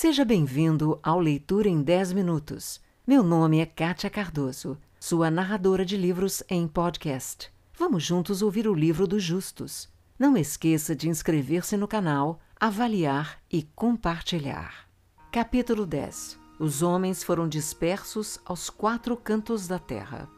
Seja bem-vindo ao Leitura em 10 Minutos. Meu nome é Kátia Cardoso, sua narradora de livros em podcast. Vamos juntos ouvir o livro dos justos. Não esqueça de inscrever-se no canal, avaliar e compartilhar. Capítulo 10 Os homens foram dispersos aos quatro cantos da terra.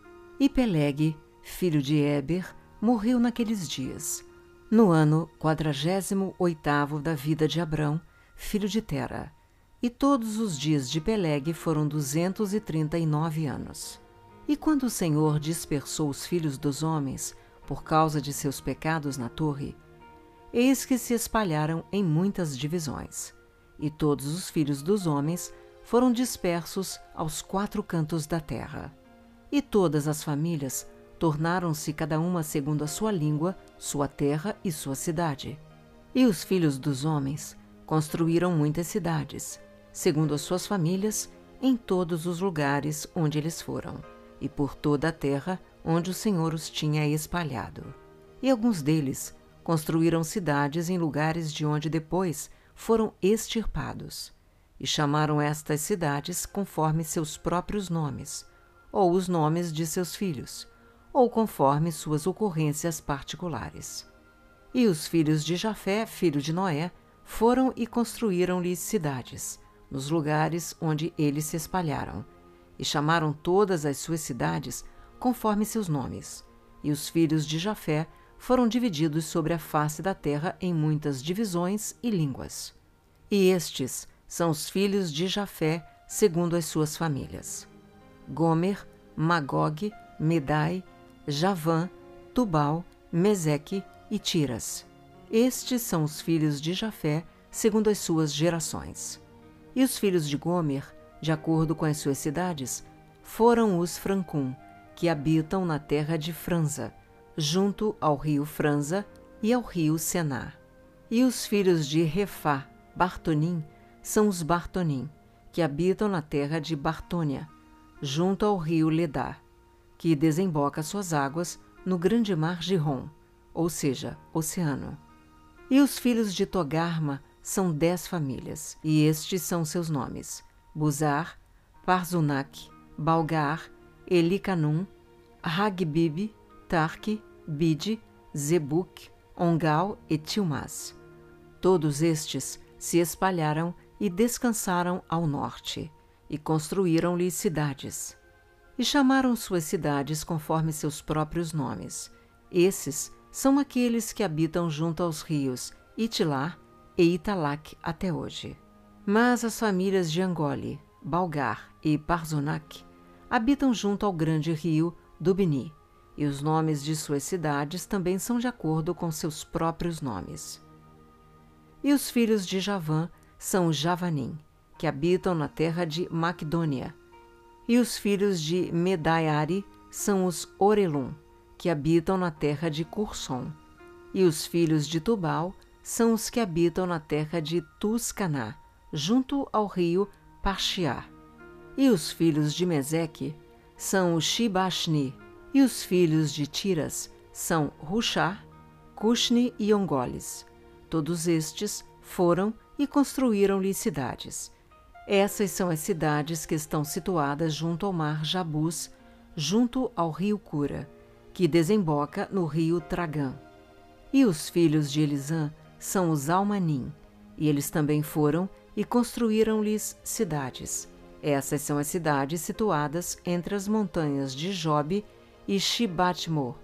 E Peleg, filho de Eber, morreu naqueles dias, no ano quadragésimo oitavo da vida de Abrão, filho de Tera. E todos os dias de Peleg foram duzentos e trinta e nove anos. E quando o Senhor dispersou os filhos dos homens, por causa de seus pecados na torre, eis que se espalharam em muitas divisões, e todos os filhos dos homens foram dispersos aos quatro cantos da terra. E todas as famílias tornaram-se cada uma segundo a sua língua, sua terra e sua cidade. E os filhos dos homens construíram muitas cidades, segundo as suas famílias, em todos os lugares onde eles foram, e por toda a terra onde o Senhor os tinha espalhado. E alguns deles construíram cidades em lugares de onde depois foram extirpados, e chamaram estas cidades conforme seus próprios nomes, ou os nomes de seus filhos, ou conforme suas ocorrências particulares. E os filhos de Jafé, filho de Noé, foram e construíram-lhe cidades, nos lugares onde eles se espalharam, e chamaram todas as suas cidades conforme seus nomes. E os filhos de Jafé foram divididos sobre a face da terra em muitas divisões e línguas. E estes são os filhos de Jafé, segundo as suas famílias: Gomer, Magog, Medai, Javã, Tubal, Meseque e Tiras. Estes são os filhos de Jafé, segundo as suas gerações. E os filhos de Gomer, de acordo com as suas cidades, foram os Francum, que habitam na terra de Franza, junto ao rio Franza e ao rio Sená. E os filhos de Refá, Bartonim, são os Bartonim, que habitam na terra de Bartônia, junto ao rio Ledá, que desemboca suas águas no grande mar Gihon, ou seja, oceano. E os filhos de Togarma são dez famílias, e estes são seus nomes: Buzar, Parzunac, Balgar, Elicanum, Hagbib, Tarque, Bide, Zebuk, Ongal e Tilmas. Todos estes se espalharam e descansaram ao norte, e construíram-lhe cidades. E chamaram suas cidades conforme seus próprios nomes. Esses são aqueles que habitam junto aos rios Itilá e Italac até hoje. Mas as famílias de Angoli, Balgar e Parzunac habitam junto ao grande rio Dubni, e os nomes de suas cidades também são de acordo com seus próprios nomes. E os filhos de Javã são os Javanim, que habitam na terra de Macdônia, e os filhos de Medaiari são os Orelum, que habitam na terra de Curson, e os filhos de Tubal são os que habitam na terra de Tuscaná, junto ao rio Parchiá. E os filhos de Meseque são os Shibashni, e os filhos de Tiras são Rushá, Cushni e Ongoles. Todos estes foram e construíram-lhe cidades. Essas são as cidades que estão situadas junto ao mar Jabus, junto ao rio Cura, que desemboca no rio Tragã. E os filhos de Elisã são os Almanim, e eles também foram e construíram-lhes cidades. Essas são as cidades situadas entre as montanhas de Jobe e Shibatmor,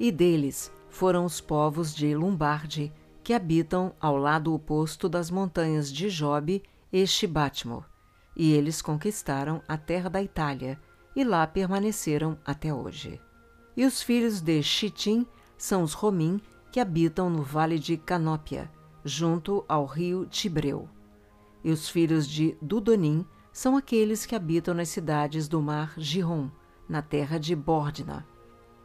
e deles foram os povos de Lombarde, que habitam ao lado oposto das montanhas de Jobe e Shibatmor, e eles conquistaram a terra da Itália, e lá permaneceram até hoje. E os filhos de Chitim são os Romim, que habitam no vale de Canópia, junto ao rio Tibreu. E os filhos de Dudonim são aqueles que habitam nas cidades do mar Gihon, na terra de Bordna.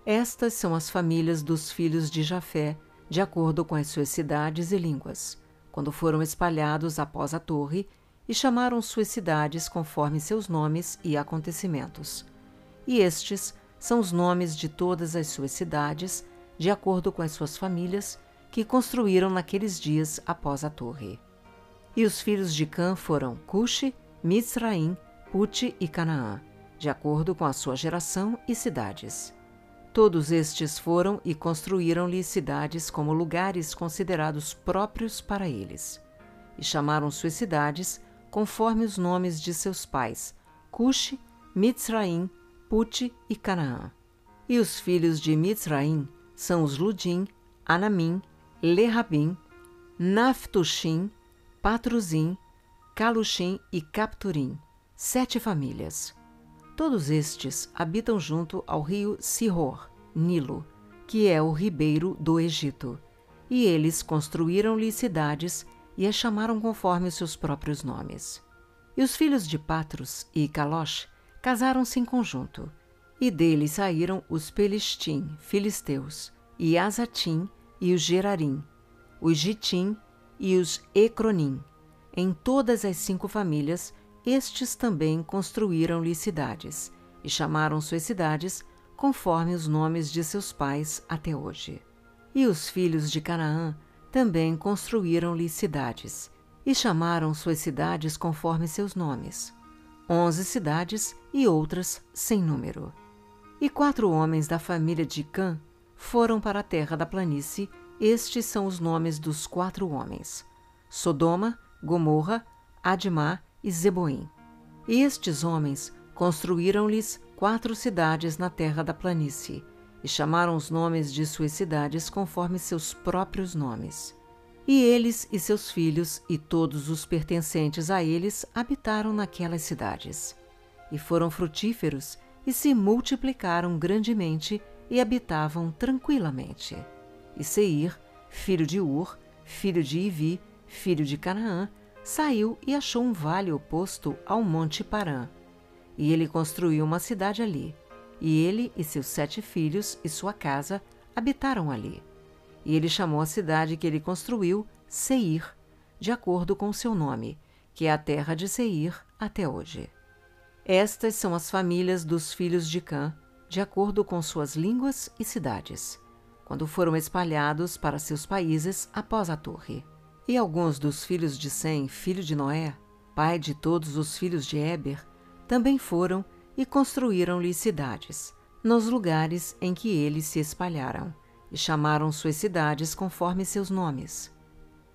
Estas são as famílias dos filhos de Jafé, de acordo com as suas cidades e línguas, quando foram espalhados após a torre e chamaram suas cidades conforme seus nomes e acontecimentos. E estes são os nomes de todas as suas cidades, de acordo com as suas famílias, que construíram naqueles dias após a torre. E os filhos de Cã foram Cuxi, Mizraim, Puti e Canaã, de acordo com a sua geração e cidades. Todos estes foram e construíram-lhe cidades como lugares considerados próprios para eles. E chamaram suas cidades conforme os nomes de seus pais, Cuxi, Mitzraim, Puti e Canaã. E os filhos de Mitzraim são os Ludim, Anamim, Lerabim, Naftushim, Patruzim, Caluxim e Capturim, sete famílias. Todos estes habitam junto ao rio Sihor, Nilo, que é o ribeiro do Egito, e eles construíram-lhe cidades e as chamaram conforme os seus próprios nomes. E os filhos de Patros e Calosh casaram-se em conjunto, e deles saíram os Pelistim, filisteus, e Azatim e os Gerarim, os Gitim e os Ecronim. Em todas as cinco famílias, estes também construíram-lhe cidades, e chamaram suas cidades conforme os nomes de seus pais até hoje. E os filhos de Canaã também construíram-lhe cidades, e chamaram suas cidades conforme seus nomes. Onze cidades e outras sem número. E quatro homens da família de Cã foram para a terra da planície estes são os nomes dos quatro homens: Sodoma, Gomorra, Admá e Zeboim. E estes homens construíram-lhes quatro cidades na terra da planície, e chamaram os nomes de suas cidades conforme seus próprios nomes. E eles e seus filhos e todos os pertencentes a eles habitaram naquelas cidades. E foram frutíferos e se multiplicaram grandemente e habitavam tranquilamente. E Seir, filho de Ur, filho de Ivi, filho de Canaã, saiu e achou um vale oposto ao monte Parã. E ele construiu uma cidade ali. E ele e seus sete filhos e sua casa habitaram ali. E ele chamou a cidade que ele construiu Seir, de acordo com seu nome, que é a terra de Seir até hoje. Estas são as famílias dos filhos de Cã, de acordo com suas línguas e cidades quando foram espalhados para seus países após a torre. E alguns dos filhos de Sem, filho de Noé, pai de todos os filhos de Éber, também foram e construíram-lhe cidades, nos lugares em que eles se espalharam, e chamaram suas cidades conforme seus nomes.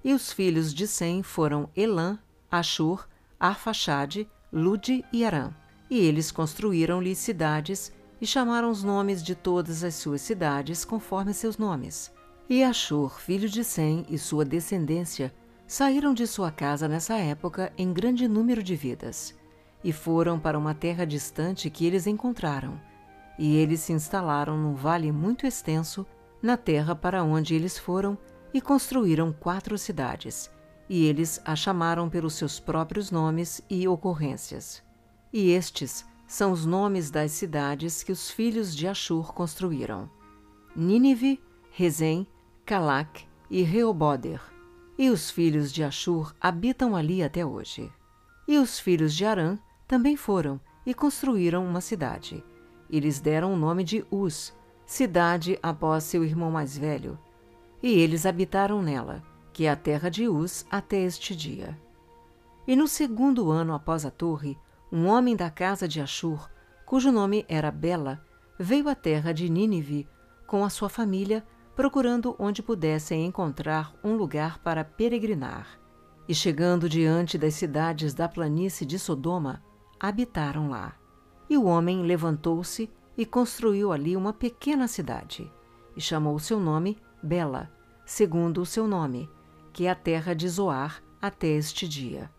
E os filhos de Sem foram Elã, Ashur, Arfaxade, Lude e Arã. E eles construíram-lhe cidades e chamaram os nomes de todas as suas cidades conforme seus nomes. E Ashur, filho de Sem, e sua descendência saíram de sua casa nessa época em grande número de vidas, e foram para uma terra distante que eles encontraram. E eles se instalaram num vale muito extenso, na terra para onde eles foram, e construíram quatro cidades, e eles a chamaram pelos seus próprios nomes e ocorrências. E estes são os nomes das cidades que os filhos de Ashur construíram: Nínive, Rezem, Calac e Reoboder. E os filhos de Ashur habitam ali até hoje. E os filhos de Arã também foram e construíram uma cidade. E lhes deram o nome de Uz, cidade após seu irmão mais velho. E eles habitaram nela, que é a terra de Uz até este dia. E no segundo ano após a torre, um homem da casa de Ashur, cujo nome era Bela, veio à terra de Nínive com a sua família, procurando onde pudessem encontrar um lugar para peregrinar. E chegando diante das cidades da planície de Sodoma, habitaram lá. E o homem levantou-se e construiu ali uma pequena cidade, e chamou seu nome Bela, segundo o seu nome, que é a terra de Zoar até este dia.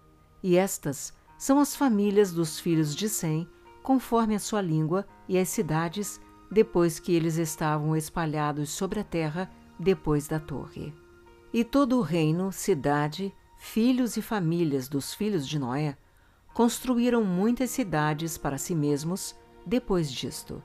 E estas são as famílias dos filhos de Sem, conforme a sua língua, e as cidades, depois que eles estavam espalhados sobre a terra, depois da torre. E todo o reino, cidade, filhos e famílias dos filhos de Noé construíram muitas cidades para si mesmos depois disto.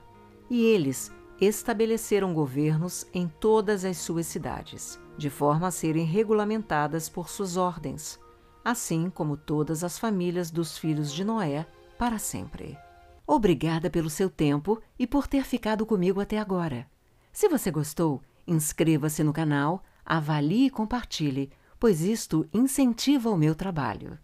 E eles estabeleceram governos em todas as suas cidades, de forma a serem regulamentadas por suas ordens, assim como todas as famílias dos filhos de Noé, para sempre. Obrigada pelo seu tempo e por ter ficado comigo até agora. Se você gostou, inscreva-se no canal, avalie e compartilhe, pois isto incentiva o meu trabalho.